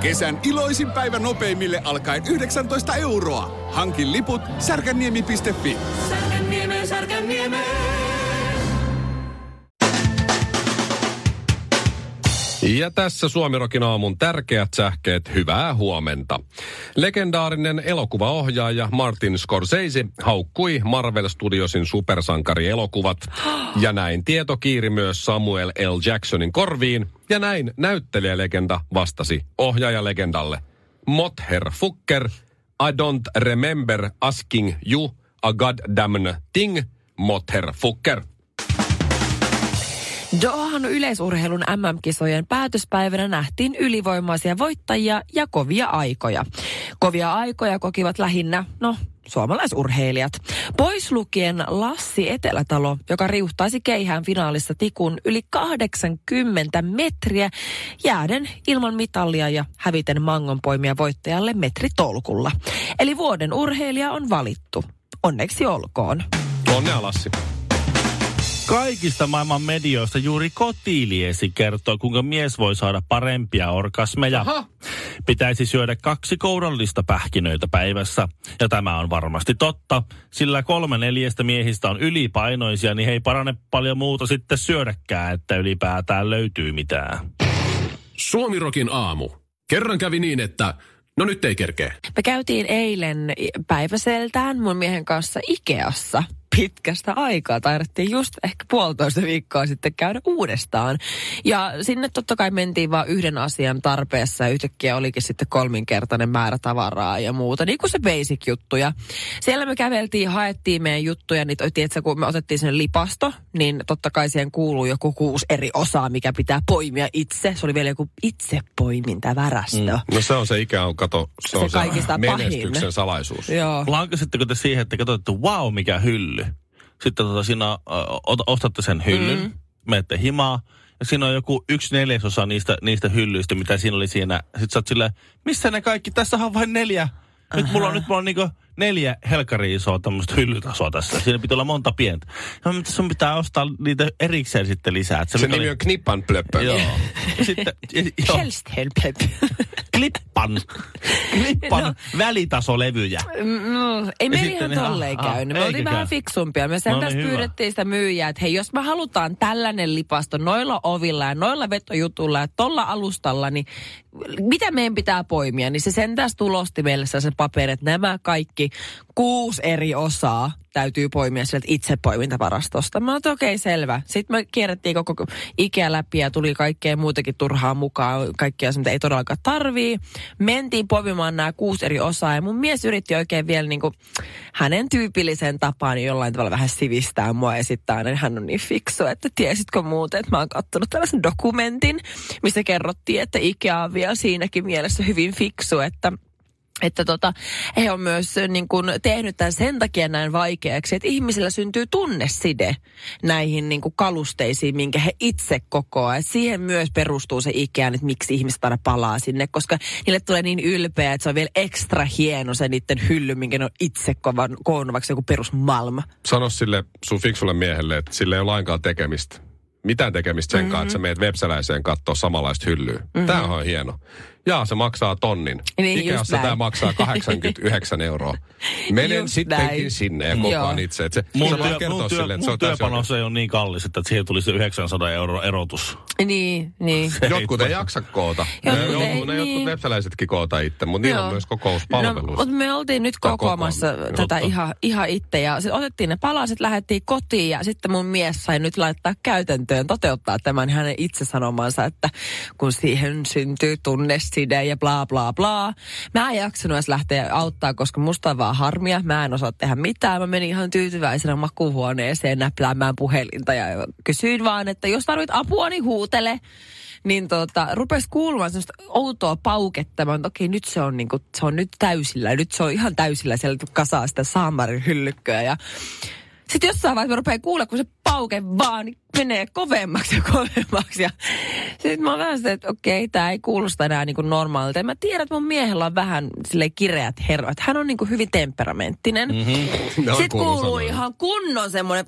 Kesän iloisin päivä nopeimille alkaen 19 euroa. Hankin liput särkänniemi.fi. Särkänniemi, Särkänniemi. Ja tässä Suomirokin aamun tärkeät sähkeet, hyvää huomenta. Legendaarinen elokuvaohjaaja Martin Scorsese haukkui Marvel Studiosin supersankarielokuvat. Ja näin tieto kiiri myös Samuel L. Jacksonin korviin. Ja näin näyttelijälegenda vastasi ohjaajalegendalle. Mother Fucker, I don't remember asking you a goddamn thing, Mother Fucker. Dohan yleisurheilun MM-kisojen päätöspäivänä nähtiin ylivoimaisia voittajia ja kovia aikoja. Kovia aikoja kokivat lähinnä, no, suomalaisurheilijat. Pois lukien Lassi Etelätalo, joka riuhtaisi keihään finaalissa tikun yli 80 metriä, jääden ilman mitallia ja häviten mangonpoimia voittajalle metritolkulla. Eli vuoden urheilija on valittu. Onneksi olkoon. Onnea Lassi. Kaikista maailman medioista juuri kotiliesi kertoo, kuinka mies voi saada parempia orgasmeja. Aha. Pitäisi syödä kaksi kourallista pähkinöitä päivässä. Ja tämä on varmasti totta, sillä kolme neljästä miehistä on ylipainoisia, niin he ei parane paljon muuta sitten syödäkään, että ylipäätään löytyy mitään. Suomirokin aamu. Kerran kävi niin, että no nyt ei kerkeä. Me käytiin eilen päiväseltään mun miehen kanssa Ikeassa pitkästä aikaa. Taidattiin just ehkä puolitoista viikkoa sitten käydä uudestaan. Ja sinne totta kai mentiin vain yhden asian tarpeessa ja yhtäkkiä olikin sitten kolminkertainen määrä tavaraa ja muuta. Niin kuin se basic juttu. Ja siellä me käveltiin, haettiin meidän juttuja, niin tiedätkö, kun me otettiin sen lipasto, niin totta kai siihen kuuluu joku kuusi eri osaa, mikä pitää poimia itse. Se oli vielä joku itsepoimintavärästö. Mm. No se on se ikä on, kato, se, se on kaikista se menestyksen pahin. salaisuus. Joo. Lankasitteko te siihen, että katsoitte, wow, mikä hylly? Sitten tota, siinä, ostatte sen hyllyn, mm. menette himaa, ja siinä on joku yksi neljäsosa niistä, niistä hyllyistä, mitä siinä oli siinä. Sitten sä oot silleen, missä ne kaikki? Tässä on vain neljä. Nyt Aha. mulla on, nyt mulla on niinku neljä helkari isoa tämmöistä hyllytasoa tässä. Siinä pitää olla monta pientä. Ja mutta sun pitää ostaa niitä erikseen sitten lisää. Se, se nimi oli... on Knippanplöppö. Joo. Ja sitten, joo. Klippan. Klippan no. välitasolevyjä. No, ei me ihan tolleen käynyt. Me oltiin vähän fiksumpia. Me sen no, niin pyydettiin sitä myyjää, että hei, jos me halutaan tällainen lipasto noilla ovilla ja noilla vetojutulla ja tolla alustalla, niin mitä meidän pitää poimia? Niin se sentäs tulosti meille se paperi, että nämä kaikki kuusi eri osaa täytyy poimia sieltä itsepoimintavarastosta. Mä oon okei, okay, selvä. Sitten me kierrettiin koko Ikea läpi ja tuli kaikkea muutakin turhaa mukaan, kaikkea mitä ei todellakaan tarvii. Mentiin poimimaan nämä kuusi eri osaa ja mun mies yritti oikein vielä niin kuin hänen tyypillisen tapaan jollain tavalla vähän sivistää mua esittää, että hän on niin fiksu, että tiesitkö muuten, että mä oon kattonut tällaisen dokumentin, missä kerrottiin, että Ikea on vielä siinäkin mielessä hyvin fiksu, että että tota, he on myös niin kuin, tehnyt tämän sen takia näin vaikeaksi, että ihmisillä syntyy tunneside näihin niin kuin, kalusteisiin, minkä he itse kokoaa. Et siihen myös perustuu se ikään, että miksi ihmiset aina palaa sinne, koska niille tulee niin ylpeä, että se on vielä ekstra hieno se niiden hylly, minkä ne on itse koonnut, vaikka joku perusmalma. Sano sille sun fiksulle miehelle, että sille ei ole lainkaan tekemistä mitään tekemistä sen mm-hmm. kanssa, että sä meet webseläiseen katsoa samanlaista hyllyä. Mm-hmm. Tämä on hieno. Jaa, se maksaa tonnin. Niin, Ikeassa tämä maksaa 89 euroa. Menen just sittenkin näin. sinne ja kokoan itse. Että se, mun työ, mun, työ, sille, mun työpanos ei ole niin kallis, että siihen tulisi 900 euro erotus. Niin, niin. Jotkut ei jaksa koota. Jotkut ne, ei, ne niin. jotkut webseläisetkin koota itse, mutta niillä on myös kokouspalveluissa. No, mutta me oltiin nyt kokoamassa kokoam, tätä ihan, ihan itse. Ja sitten otettiin ne palaset, lähdettiin kotiin ja sitten mun mies sai nyt laittaa käytäntöön, toteuttaa tämän hänen itse sanomansa, että kun siihen syntyy tunne side ja bla bla bla. Mä en jaksanut edes lähteä auttaa, koska musta on vaan harmia. Mä en osaa tehdä mitään. Mä menin ihan tyytyväisenä makuuhuoneeseen näpläämään puhelinta ja kysyin vaan, että jos tarvit apua, niin huutele niin tota, rupesi kuulumaan semmoista outoa pauketta. Mä okei, nyt se on, niinku, se on nyt täysillä. Nyt se on ihan täysillä siellä kasaa sitä saamarin hyllykköä. Ja sitten jossain vaiheessa mä rupean kuulla, kun se pauke vaan menee kovemmaksi ja kovemmaksi. Ja sitten mä oon vähän sitä, että okei, tämä ei kuulosta enää niin kuin normaalilta. Ja mä tiedän, että mun miehellä on vähän sille kireät herrat. Hän on niin kuin hyvin temperamenttinen. Mm-hmm. Sitten kuuluu sanoa. ihan kunnon semmoinen,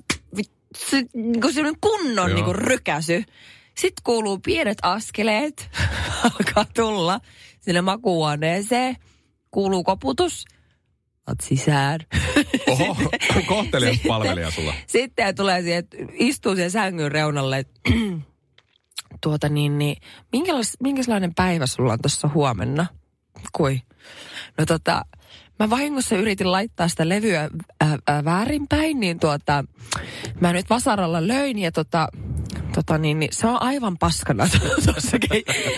se, niin kuin semmoinen kunnon niin kuin rykäsy. Sitten kuuluu pienet askeleet, alkaa tulla. sinne makuuhuoneeseen. Kuuluu koputus. Oot sisään. Oho, kohtelias palvelija sulla. Sitten tulee siihen, että istuu siihen sängyn reunalle, että tuota niin, niin minkälais, minkälainen päivä sulla on tuossa huomenna? Kui? No tota, mä vahingossa yritin laittaa sitä levyä ää, ää, väärinpäin, niin tuota, mä nyt vasaralla löin ja tota, tota niin, niin se on aivan paskana tuossa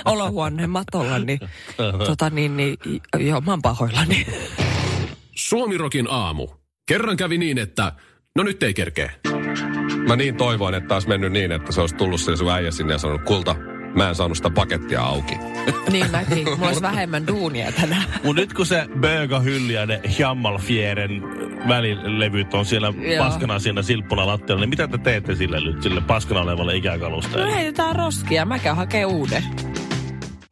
olohuoneen matolla, niin, tota niin, niin joo, mä oon pahoillani. Suomirokin aamu. Kerran kävi niin, että no nyt ei kerkeä. Mä niin toivoin, että taas mennyt niin, että se olisi tullut se sun äijä sinne ja sanonut, kulta, mä en saanut sitä pakettia auki. niin mäkin, mulla olisi vähemmän duunia tänään. Mut nyt kun se Böga Hylli ja ne Jammalfieren välilevyt on siellä Joo. paskana siinä silppuna lattialla, niin mitä te teette sille nyt, sille paskana olevalle ikäkalusta? No heitetään roskia, mä käyn hakee uuden.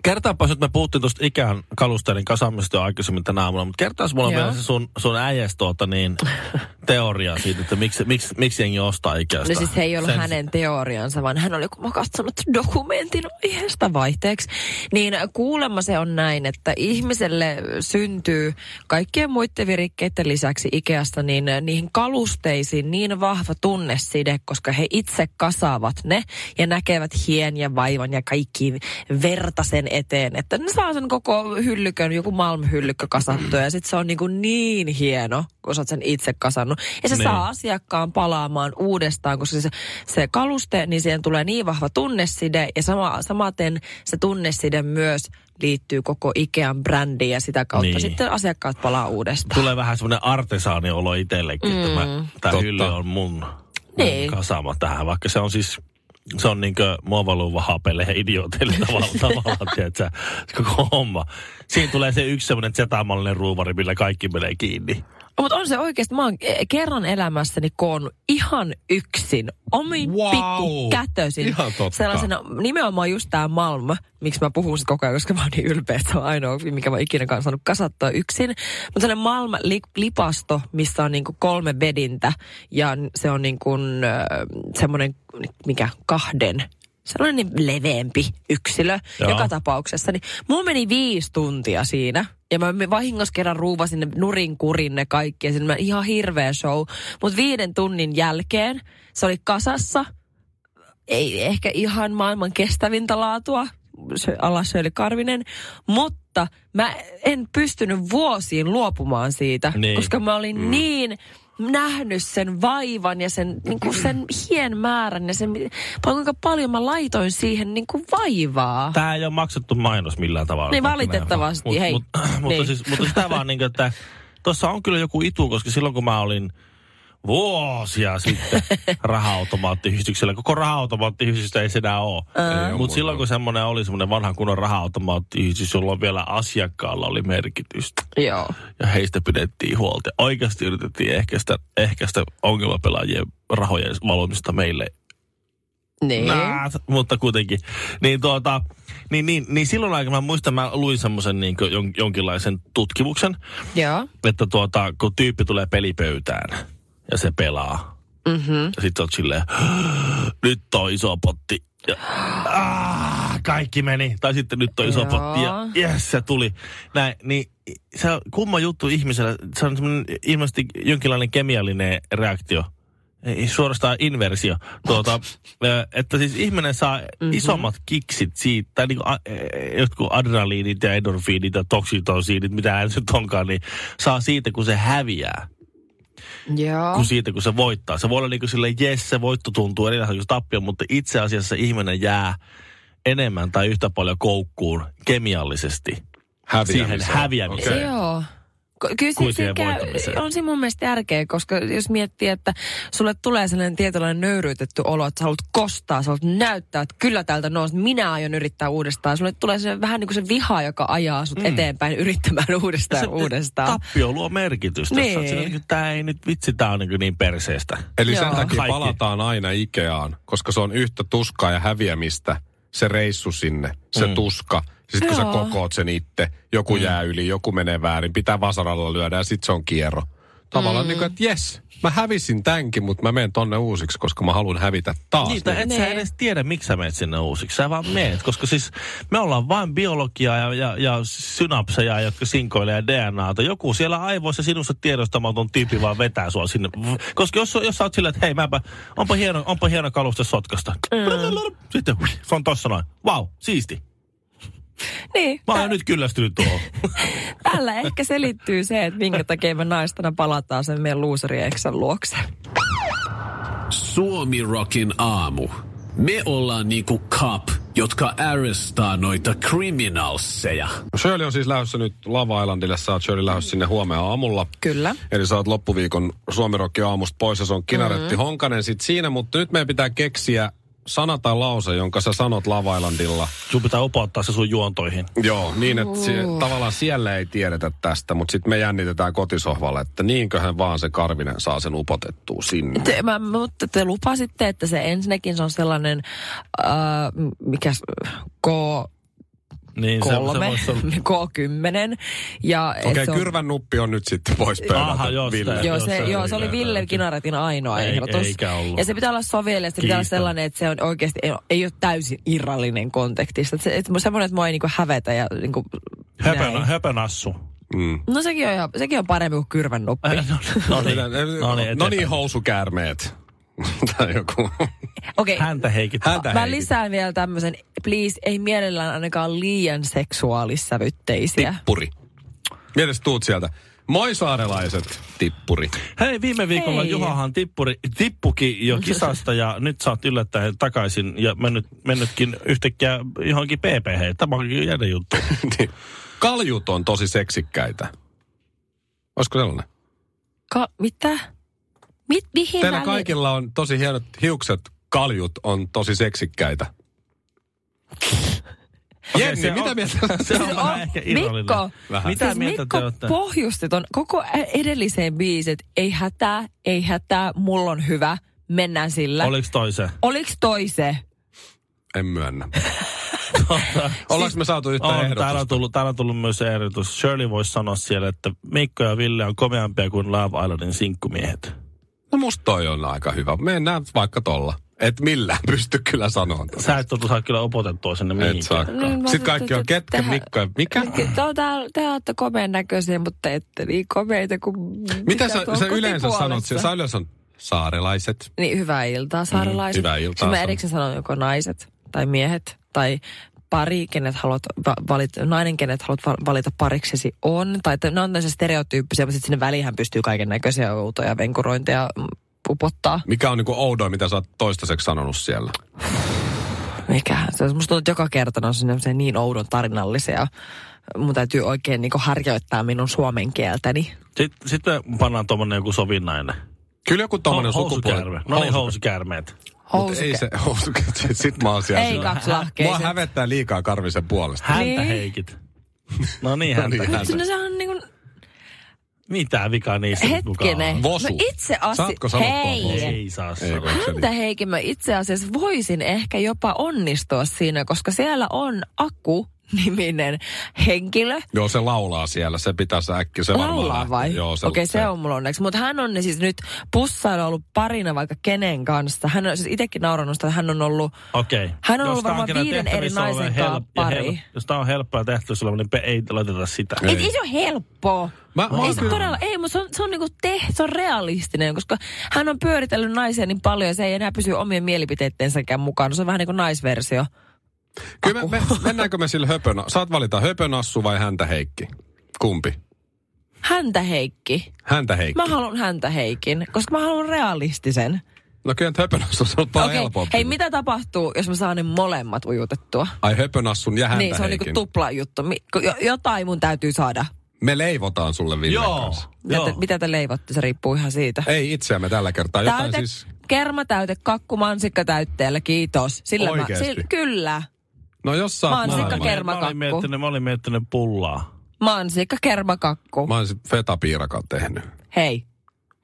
Kertaapas, että me puhuttiin tuosta ikään kalusteiden kasaamisesta jo aikaisemmin tänä aamuna, mutta kertaas mulla vielä se sun, sun äijäs tuota niin, teoria siitä, että miksi, miksi, miksi jengi ostaa ikästä. No siis se ei ollut Sen... hänen teoriansa, vaan hän oli, kun mä katsonut dokumentin aiheesta vaihteeksi. Niin kuulemma se on näin, että ihmiselle syntyy kaikkien muiden virikkeiden lisäksi Ikeasta niin niihin kalusteisiin niin vahva tunneside, koska he itse kasaavat ne ja näkevät hien ja vaivan ja kaikki vertasen eteen, että ne saa sen koko hyllykön, joku Malm-hyllykkä kasattua ja sitten se on niin, kuin niin hieno, kun sä oot sen itse kasannut. Ja se niin. saa asiakkaan palaamaan uudestaan, koska se, se kaluste, niin siihen tulee niin vahva tunneside ja sama, samaten se tunneside myös liittyy koko Ikean brändiin ja sitä kautta niin. sitten asiakkaat palaa uudestaan. Tulee vähän semmoinen artesaaniolo itsellekin, mm, että tämä hylly on mun, niin. mun kasama tähän, vaikka se on siis se on niinkö muovaluun vahapelle ja idiooteille tavallaan, tavallaan tiedätkö, koko homma. Siinä tulee se yksi semmoinen zetamallinen ruuvari, millä kaikki menee kiinni. Mutta on se oikeasti, mä oon kerran elämässäni koonnut ihan yksin, omin wow. pikku kätösin. Ihan totta. Sellaisena, nimenomaan just tää Malm, miksi mä puhun sit koko ajan, koska mä oon niin ylpeä, että se on ainoa, mikä mä ikinä kanssa saanut kasattua yksin. Mutta sellainen Malm-lipasto, missä on niinku kolme bedintä ja se on niinku semmoinen, mikä kahden sellainen leveämpi yksilö Joo. joka tapauksessa. Niin mulla meni viisi tuntia siinä. Ja mä vahingossa kerran ruuvasin ne nurin kurin ne kaikki. Ja mä ihan hirveä show. Mutta viiden tunnin jälkeen se oli kasassa. Ei ehkä ihan maailman kestävintä laatua. Se alas oli Karvinen. Mutta mä en pystynyt vuosiin luopumaan siitä. Niin. Koska mä olin mm. niin nähnyt sen vaivan ja sen, niin kuin sen hien määrän ja sen, kuinka paljon mä laitoin siihen niin kuin vaivaa. Tämä ei ole maksettu mainos millään tavalla. Niin valitettavasti, hei. Mut, niin. Mutta, siis, mutta sitä vaan niin kuin, että tuossa on kyllä joku itu, koska silloin kun mä olin vuosia sitten raha-automaattiyhdistyksellä. Koko raha-automaattiyhdistystä ei enää ole. Uh. Mutta silloin kun semmoinen oli semmoinen vanha kunnon raha-automaattiyhdistys, jolla vielä asiakkaalla oli merkitystä. Joo. Ja heistä pidettiin huolta. Oikeasti yritettiin ehkäistä, ehkäistä ongelmapelaajien rahojen valumista meille niin. Nää, mutta kuitenkin. Niin, tuota, niin, niin, niin silloin aikana mä muistan, mä luin semmoisen niin jon, jonkinlaisen tutkimuksen. Joo. Että tuota, kun tyyppi tulee pelipöytään ja se pelaa. Mm-hmm. Ja sit oot silleen, nyt on iso potti. Ja, ah, kaikki meni. Tai sitten nyt on iso Joo. potti ja yes, se tuli. Näin, niin se on kumma juttu ihmisellä. Se on semmoinen ilmeisesti jonkinlainen kemiallinen reaktio ei suorastaan inversio, tuota, että siis ihminen saa mm-hmm. isommat kiksit siitä, tai niin kuin, jotkut adrenaliinit ja endorfiinit ja toksitosiinit, mitä hän nyt onkaan, niin saa siitä, kun se häviää. Joo. Kuin siitä, kun se voittaa. Se voi olla niin kuin silleen, jes, se voitto tuntuu erilaisen kuin tappio, mutta itse asiassa ihminen jää enemmän tai yhtä paljon koukkuun kemiallisesti. Siihen häviämiseen. Okay. Joo kyllä se, se on se mun mielestä tärkeä, koska jos miettii, että sulle tulee sellainen tietynlainen nöyryytetty olo, että sä haluat kostaa, sä haluat näyttää, että kyllä täältä nousi, minä aion yrittää uudestaan. Sulle tulee se vähän niin kuin se viha, joka ajaa sut mm. eteenpäin yrittämään uudestaan ja uudestaan. Tappio luo merkitystä. Niin. Tämä ei nyt vitsi, tämä on niin, niin perseestä. Eli Joo. sen takia Kaikki. palataan aina Ikeaan, koska se on yhtä tuskaa ja häviämistä se reissu sinne, se mm. tuska – sitten kun sä kokoot sen itse, joku mm. jää yli, joku menee väärin, pitää vasaralla lyödä ja sitten se on kierro. Tavallaan mm. niin kuin, että jes, mä hävisin tämänkin, mutta mä menen tonne uusiksi, koska mä haluan hävitä taas. Niin, et sä edes tiedä, miksi sä menet sinne uusiksi. Sä vaan meet, koska siis me ollaan vain biologiaa ja, ja, ja synapseja, jotka sinkoilee DNAta. Joku siellä aivoissa sinussa tiedostamaton tyyppi vaan vetää sua sinne. Koska jos, jos sä oot silleen, että hei, mäpä, onpa hieno, onpa hieno kaluste sotkasta. Mm. Sitten se on tossa noin. Wow, siisti. Niin. Mä oon nyt kyllästynyt tuohon. Tällä ehkä selittyy se, että minkä takia me naistana palataan sen meidän luuserieksan luokse. Suomi Rockin aamu. Me ollaan niinku cop, jotka arrestaa noita criminalseja. Shirley on siis lähdössä nyt Lava Islandille. Sä oot Shirley lähdössä sinne huomenna aamulla. Kyllä. Eli sä oot loppuviikon Suomi Rockin aamusta pois ja se on Kinaretti mm-hmm. Honkanen sit siinä. Mutta nyt meidän pitää keksiä sana tai lause, jonka sä sanot Lavailandilla. Sun pitää opauttaa se sun juontoihin. Joo, niin että sie, tavallaan siellä ei tiedetä tästä, mutta sitten me jännitetään kotisohvalle, että niinköhän vaan se Karvinen saa sen upotettua sinne. Te, mä, mutta te lupasitte, että se ensinnäkin se on sellainen, äh, mikä K niin, kolme, se, se K10. Ja Okei, okay, kyrvän nuppi on nyt sitten pois pöydältä. Aha, joo, Ville. Joo, se, joo, se oli Ville Kinaretin ainoa ei, ehdotus. Eikä ollut. Ja se pitää olla sovelias, se pitää olla sellainen, että se on oikeasti, ei, ei ole täysin irrallinen kontekstista. Se, että semmoinen, että mua ei niinku hävetä ja niinku Höpön, höpönassu. Mm. No sekin on, ihan, sekin on parempi kuin kyrvän nuppi. no niin, no niin, no niin housukäärmeet. tai joku. Okei. Okay. Häntä heikittää. Häntä Mä lisään vielä tämmöisen, please, ei mielellään ainakaan liian seksuaalissävytteisiä. Tippuri. Mietis tuut sieltä. Moi saarelaiset, tippuri. Hei, viime viikolla Hei. Juhahan tippuri, tippuki jo kisasta ja nyt sä oot yllättäen takaisin ja mennyt, mennytkin yhtäkkiä johonkin pp Tämä onkin jännä juttu. Niin. Kaljut on tosi seksikkäitä. Olisiko sellainen? Ka- mitä? Mit, mihin Teillä kaikilla on tosi hienot hiukset. Kaljut on tosi seksikkäitä. Jenni, se mitä on- mieltä? Se on vähän on- ehkä. Mikko, Vähän. Mitä siis mieltä Mikko te olette? pohjusti ton koko edelliseen biisit. Ei hätää, ei hätää, mulla on hyvä, mennään sillä. Oliko toi se? Oliks toi se? En myönnä. Ollaanko me saatu yhtä On, täällä, on tullut, täällä on tullut myös ehdotus. Shirley voisi sanoa siellä, että Mikko ja Ville on komeampia kuin Love Islandin sinkkumiehet. No musta toi on aika hyvä. Mennään vaikka tolla. Et millään pysty kyllä sanoa. tätä. Sä et ole saa kyllä opotettua sinne Et mihinkään. saakaan. Niin, mä Sitten kaikki on ketkä, tehdään- Mikko ja mikä? Te, olette komeen näköisiä, mutta ette niin komeita kuin... Mitä sä, sä yleensä sanot? Sä, sä yleensä on saarelaiset. Niin, hyvää iltaa, saarelaiset. hyvää iltaa, Sitten mä sanon. erikseen sanon joko naiset tai miehet tai pari, kenet haluat va- valita, nainen, kenet haluat va- valita pariksesi on. Tai että ne on tämmöisiä stereotyyppisiä, mutta sitten sinne väliin pystyy kaiken näköisiä outoja venkurointeja upottaa. Mikä on niinku oudoin, mitä sä oot toistaiseksi sanonut siellä? Mikähän se on. Musta tuntuu, että joka kerta on semmoisia niin oudon tarinallisia. Mun täytyy oikein niin harjoittaa minun suomen kieltäni. Sitten, sitten me pannaan tuommoinen joku sovinnainen. Kyllä joku tommonen sukupuoli. Housukäärme. No niin, housukäärmeet. Mut ei se housukäärme. Sit mä oon siellä. Ei kaksi Mua lahkeiset. hävettää liikaa Karvisen puolesta. Häntä Niin. heikit. No niin, häntä. niin, häntä. No se on niin kuin, Mitä vikaa niistä hetkinen. Vosu. Mä itse asiassa... Saatko Hei! vosu? Ei saa sanoa. Häntä Heikin mä itse asiassa voisin ehkä jopa onnistua siinä, koska siellä on Aku niminen henkilö. Joo, se laulaa siellä. Se äkkiä. Se varmaan Laulaa lähtee. vai? Joo, se, Okei, se on mulla onneksi. Mutta hän on siis nyt pussailu ollut parina vaikka kenen kanssa. Hän on siis itsekin naurannut sitä, että hän on ollut... Okei. Hän on Jos ollut varmaan viiden eri naisen kanssa ja pari. help- Jos tää on helppoa tehtävissä oleva, niin pe- ei laiteta sitä. Ei, ei se ole helppoa. Mä, mä Ei se todella, ei, mutta se on, se on niinku te, se on realistinen, koska hän on pyöritellyt naisia niin paljon ja se ei enää pysy omien mielipiteittensäkään mukaan. Se on vähän niin kuin naisversio. Kyllä me, me, mennäänkö me sillä höpönä? Saat valita höpönassu vai häntä Heikki? Kumpi? Häntä Heikki. Häntä Heikki. Mä haluan häntä Heikin, koska mä haluan realistisen. No kyllä höpönassu on paljon Okei, helpompi. hei mitä tapahtuu, jos mä saan ne molemmat ujutettua? Ai höpönassun ja häntä niin, se on Heikin. niinku tupla juttu. Jotain mun täytyy saada. Me leivotaan sulle Villen Joo. kanssa. Mitä te, Joo. mitä te leivotte, se riippuu ihan siitä. Ei itseämme tällä kertaa. Jotain Täyte, siis... kermatäyte, kakku, mansikka täytteellä, kiitos. Sillä Oikeesti? mä, sil, kyllä. No jos saat Mansikka maailman. Mä olin- kermakakku. Mä olin miettinyt, mä olin miettinyt pullaa. Mansikka, kermakakku. Mä oon sit fetapiirakan tehnyt. Hei,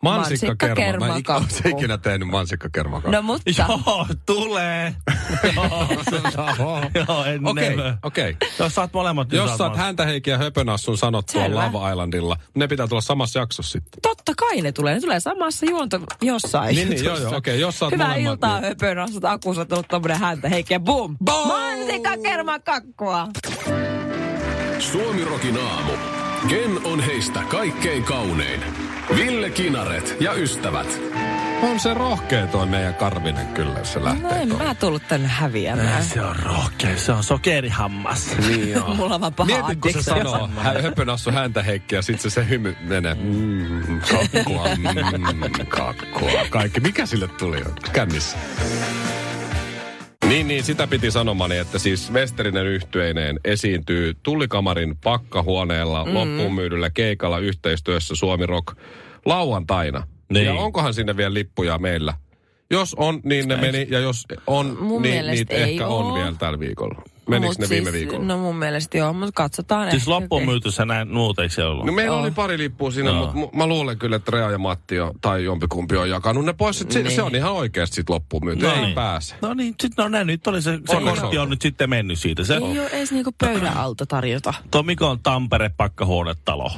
Mansikkakerma. Mä en ikinä, ikinä tehnyt mansikkakermakakku. No mutta. Joo, tulee. Joo, en Okei, okei. Jos saat molemmat, Jos saat häntä Heikki ja Höpönassun sanottua Selvä. Lava Islandilla, ne pitää tulla samassa jaksossa sitten. Totta kai ne tulee. Ne tulee samassa juonto jossain. Niin, niin, joo, joo, okei. Jos saat Hyvää molemmat, iltaa, niin- höpön asut akussa tullut tommonen häntä, heikä boom! Boom! Mansikka kermakakkua! Suomirokin aamu. Ken on heistä kaikkein kaunein? Ville Kinaret ja ystävät. On se rohkea toi meidän Karvinen kyllä, se No lähtee en tuohon. mä tullut tänne häviämään. Se on rohkea, se on sokerihammas. Niin joo. Mulla on vaan paha Mieti, kun se sanoo, hä- höpönassu häntä Heikki ja sitten se, se hymy menee. Mm, kakkua, mm, kakkua. Kaikki. Mikä sille tuli kännissä? Niin, niin, sitä piti sanomani, että siis Westerinen yhtyeineen esiintyy Tullikamarin pakkahuoneella mm. loppuun myydyllä keikalla yhteistyössä Suomi Rock lauantaina. Niin. Ja onkohan sinne vielä lippuja meillä? Jos on, niin ne meni, ja jos on, Mun niin niitä ei ehkä oo. on vielä tällä viikolla. Menikö Mut ne viime siis, viikolla? No mun mielestä joo, mutta katsotaan Siis ehkä. loppuun myyty sä näin muut, eikö se ollut? No meillä Joo. oli pari lippua siinä, Joo. mutta mä luulen kyllä, että Rea ja Matti on, tai jompikumpi on jakanut ne pois. Se, Niin. se on ihan oikeasti sit loppuun myyty. No ei niin. pääse. No niin, sit no näin, nyt oli se, se On, kortti on. on nyt sitten mennyt siitä. Se, Ei ole edes niinku pöydän alta tarjota. tuo Mikon Tampere pakkahuonetalo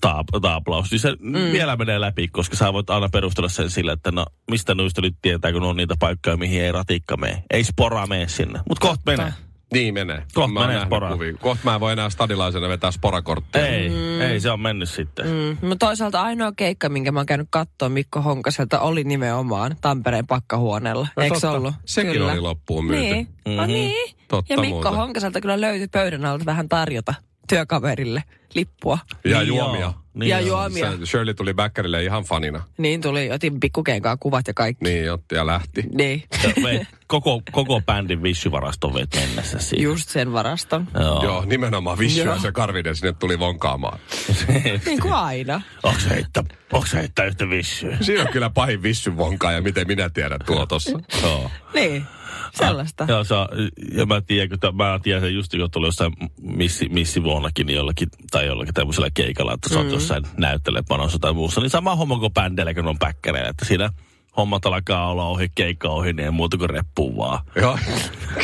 taap, taaplaus, niin se mm. vielä menee läpi, koska sä voit aina perustella sen sillä, että no mistä nyt tietää, kun on niitä paikkoja, mihin ei ratikka mene. Ei spora mene sinne, mutta kohta menee. Niin menee. Kohta Mä menee spora. Kohta mä en voi enää stadilaisena vetää sporakorttia. Ei, mm. ei se on mennyt sitten. Mm. Mutta toisaalta ainoa keikka, minkä mä oon käynyt katsoa Mikko Honkaselta, oli nimenomaan Tampereen pakkahuoneella. No Eikö totta. ollut? Sekin Kyllä. oli loppuun myyty. Niin, mm-hmm. no niin. Totta ja Mikko muuta. Honkaselta kyllä löytyi pöydän alta vähän tarjota työkaverille lippua. Ja Niin juomia. joo, niin Ja joo. juomia. Se Shirley tuli Bäkkärille ihan fanina. Niin tuli, otin pikkukenkaan kuvat ja kaikki. Niin otti ja lähti. Niin. Ja veit koko, koko bändin vissyvaraston veit mennessä siihen. Just sen varaston. Joo. Joo, nimenomaan ja Joo. se Karvinen sinne tuli vonkaamaan. Niin kuin aina. Onko se heittää, onko se heittää yhtä vissyä? Siinä on kyllä pahin Vissyn vonkaaja, miten minä tiedän tuo tossa. Joo. Niin. Sellaista. Joo, se on, ja mä tiedän, kun t- mä tiedän sen just, kun tuli jossain missi, missivuonnakin niin jollakin, tai jollakin tämmöisellä keikalla, että sä oot jossain näyttelepanossa tai muussa, niin sama homma kuin bändeillä, kun on päkkäreillä, että siinä hommat alkaa olla ohi, keikka ohi, niin ei muuta kuin reppuun vaan. Joo,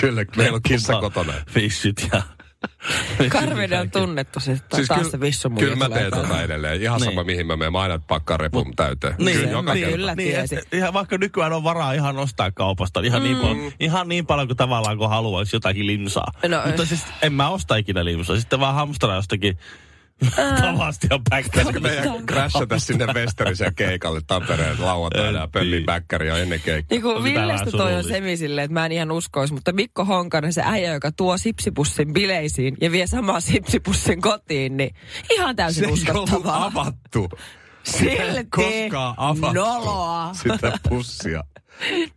kyllä. Meillä on kissa kotona. Fissyt ja... Karvinen on tunnettu siis, siis taas se vissu kyllä mä teen tota edelleen. Ihan Niin. sama mihin mä menen. Mä aina pakkaan repun täyteen. Niin, kyllä, joka niin, kerta. kyllä. Niin, et, ihan vaikka nykyään on varaa ihan ostaa kaupasta ihan, niin paljon, ihan niin paljon kuin tavallaan kun haluaisi jotakin limsaa. No, Mutta siis en mä osta ikinä limsaa. Sitten vaan hamstraa jostakin tavasti ja Pitäisikö päkkästä. meidän crashata sinne Westerisen keikalle Tampereen lauantaina ja pöllin bäkkäri on ennen keikkaa? Niin Villestä toi on semi silleen, että mä en ihan uskois, mutta Mikko Honkanen, se äijä, joka tuo sipsipussin bileisiin ja vie samaa sipsipussin kotiin, niin ihan täysin Se ei ollut avattu. Silti Koskaan avattu noloa. sitä pussia.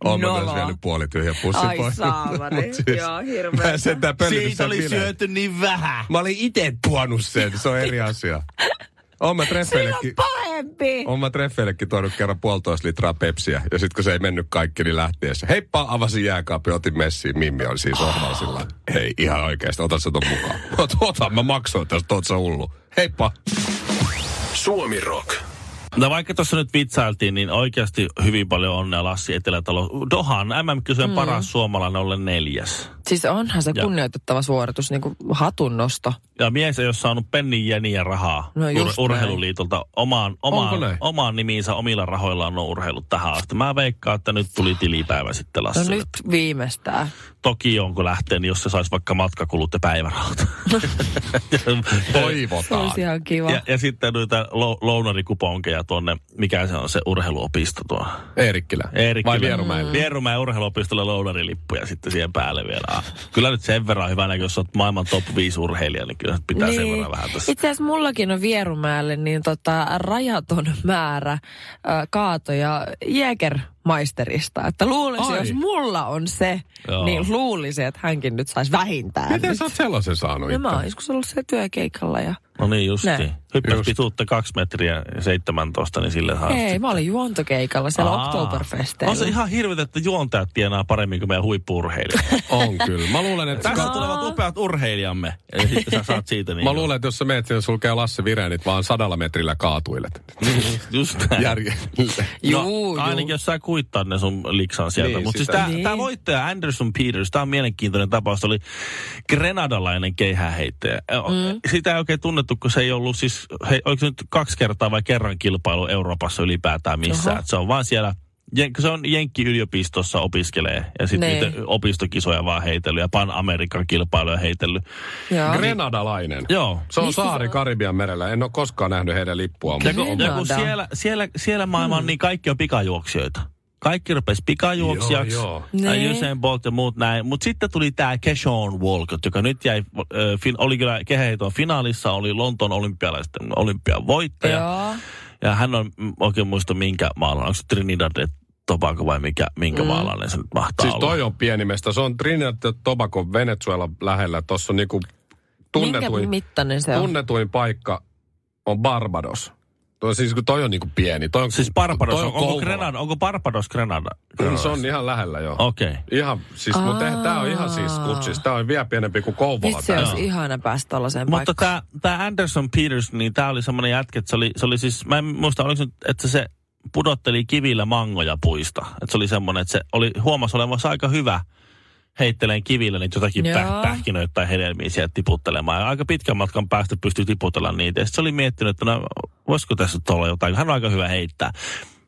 On mä myös vienyt puolityhjä pussi Ai pois. saamari. Siis, Joo, hirveetä. Mä en sentään Siitä sen oli bileen. syöty niin vähän. Mä olin itse tuonut sen, se on eri asia. Oon mä Siinä on treffeillekin, pahempi. oon mä treffeillekin tuonut kerran puolitoista litraa pepsiä. Ja sit kun se ei mennyt kaikki, niin lähtiessä. Heippa, avasin jääkaapin, otin messiin. Mimmi oli siis sohvalla sillä. Hei, ihan oikeesti, ota se ton mukaan. Ota, mä maksoin tästä, oot sä hullu. Heippa. Suomi Rock. No vaikka tuossa nyt vitsailtiin, niin oikeasti hyvin paljon onnea Lassi Etelätalo. Dohan MM-kisojen mm. paras suomalainen ollen neljäs. Siis onhan se Ja. kunnioitettava suoritus, niin kuin hatunnosto. Ja mies ei ole saanut pennin jäniä rahaa No ur- urheiluliitolta omaan, omaan, omaan nimiinsä omilla rahoillaan on urheilut tähän asti. Mä veikkaan, että nyt tuli tilipäivä sitten No Lassille. nyt viimeistään. Toki onko lähtee, niin jos se saisi vaikka matkakulut ja päivärahat. Se Toivotaan. olisi ihan kiva. ja, ja sitten noita lo, lounarikuponkeja tuonne, mikä se on se urheiluopisto tuo. Eerikkilä. Eerikkilä. Vai Vierumäellä? Vierumäen urheiluopistolle lounarilippuja sitten siihen päälle vielä. Ah, Kyllä nyt sen verran hyvänä, jos olet maailman top 5 urheilija, niin kyllä pitää sen verran vähän tässä. Itse asiassa mullakin on Vierumäelle niin tota, rajaton määrä äh, kaatoja Jägermeisterista. Että luulisi, Ai. jos mulla on se, Joo. niin luulisi, että hänkin nyt saisi vähintään. Miten nyt. sä oot sellaisen saanut No mä oon joskus ollut se työkeikalla ja No niin justi. Hyppäs Just. pituutta 2 metriä ja 17, niin sille haastit. Ei, mä olin juontokeikalla siellä Aa. Oktoberfesteillä. On se ihan hirveet, että juontajat tienaa paremmin kuin meidän huippuurheilijat. On kyllä. Mä luulen, että... Tästä tulevat upeat urheilijamme. Ja sitten sä saat siitä niin. Mä luulen, että jos sä meet sinne, sulla käy Lasse Virenit vaan sadalla metrillä kaatuilet. Just näin. Järje. Juu, no, ainakin jos sä kuittaat ne sun liksan sieltä. Niin, Mutta siis sitä- tämä Niin. tää voittaja Anderson Peters, tämä on mielenkiintoinen tapaus. Oli grenadalainen keihäheittäjä. Mm. Sitä ei oikein tunnettu, kun se ei ollut siis, he, oliko se nyt kaksi kertaa vai kerran kilpailu Euroopassa ylipäätään missään. Se on vaan siellä se on Jenkki-yliopistossa opiskelee ja sitten Niin. niitä opistokisoja vaan heitellyt ja Pan-Amerikan kilpailuja heitellyt. Joo. Grenadalainen. Joo. Se on Missä se saari on? Karibian merellä. En ole koskaan nähnyt heidän lippuaan. Ja mutta- kun, ja kun siellä, siellä, siellä maailman mm. niin kaikki on pikajuoksijoita. Kaikki rupesi pikajuoksijaksi. Joo, Ja Nee. Usain Bolt ja muut näin. Mutta sitten tuli tämä Keshawn Walcott, joka nyt jäi, äh, fin, oli kyllä keheiton finaalissa, oli Lontoon olympialaisten olympian voittaja. Joo. Ja hän on, mm, oikein muista minkä maalainen, onko se Trinidad Tobago vai mikä, minkä mm. maalainen se nyt mahtaa Siis olla. toi on pieni mesta. Se on Trinidad ja Tobago Venezuela lähellä. Tuossa on niinku Minkä tunnetuin, mittainen se on? tunnetuin paikka on Barbados. Toi, siis kun toi on niinku pieni. Toi on, Siis Barbados, toi on, onko. Grenada, onko Barbados Grenada? Kyllä se on ihan lähellä joo. Okei. Okay. Ihan, siis, mutta tää on ihan siis kutsis. Tää on vielä pienempi kuin Kouvola. Vitsi, tää. olisi ihana päästä tollaiseen Mutta paikkaan. tämä tää Anderson Peters, niin tämä oli semmoinen jätkä, että se oli, se oli siis, mä en muista, oliko se nyt, että se pudotteli kivillä mangoja puista. Että se oli semmoinen, että se oli, huomasi olevansa aika hyvä heitteleen kivillä niitä jotakin päh, pähkinöitä tai hedelmiä sieltä tiputtelemaan. Ja aika pitkän matkan päästä pystyi tiputtelemaan niitä. Ja se oli miettinyt, että no, voisiko tässä olla jotain. Hän on aika hyvä heittää.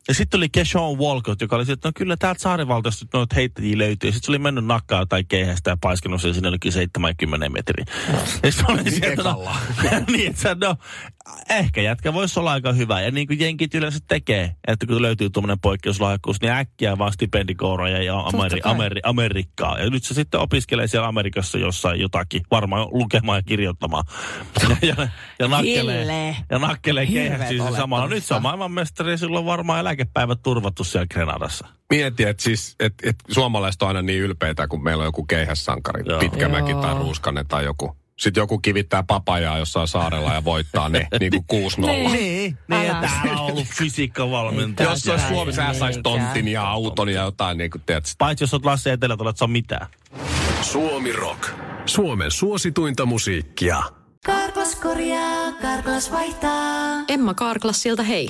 Ja sitten oli Keshawn Walcott, joka oli sitten, että no kyllä täältä saarivaltaista noita heittäjiä löytyy. Sitten se oli mennyt nakkaa tai keihästä ja paiskenut sen sinne jonnekin 70 metriä. Ja sitten oli sieltä, no, niin, että no, ehkä jätkä voisi olla aika hyvä. Ja niin kuin jenkit yleensä tekee, että kun löytyy tuommoinen poikkeuslahjakkuus, niin äkkiä vaan stipendikouroja ja Ameri. Ameri, Amerikkaa. Ja nyt se sitten opiskelee siellä Amerikassa jossain jotakin, varmaan lukemaan ja kirjoittamaan. Ja, ja, ja nakkelee, Ville. ja nakkelee keihäksiä se samalla. Nyt se on maailmanmestari ja sillä on varmaan eläkepäivät turvattu siellä Grenadassa. Mieti, että siis, et, et suomalaiset on aina niin ylpeitä, kun meillä on joku keihässankari, Joo. Pitkämäki Joo. tai Ruuskanen tai joku. Sitten joku kivittää papajaa jossain saarella ja voittaa ne, niin kuin 6-0. Niin. Niin, niin ja Älä. täällä on ollut fysiikkavalmentaja. Jos se olisi Suomi, sä sais Eikä. tontin ja auton ja jotain, niin kuin teet. Paitsi jos olet Lasse Etelä, että saa mitään. Suomi Rock. Suomen suosituinta musiikkia. Karklas korjaa, Karklas vaihtaa. Emma Karklassilta hei.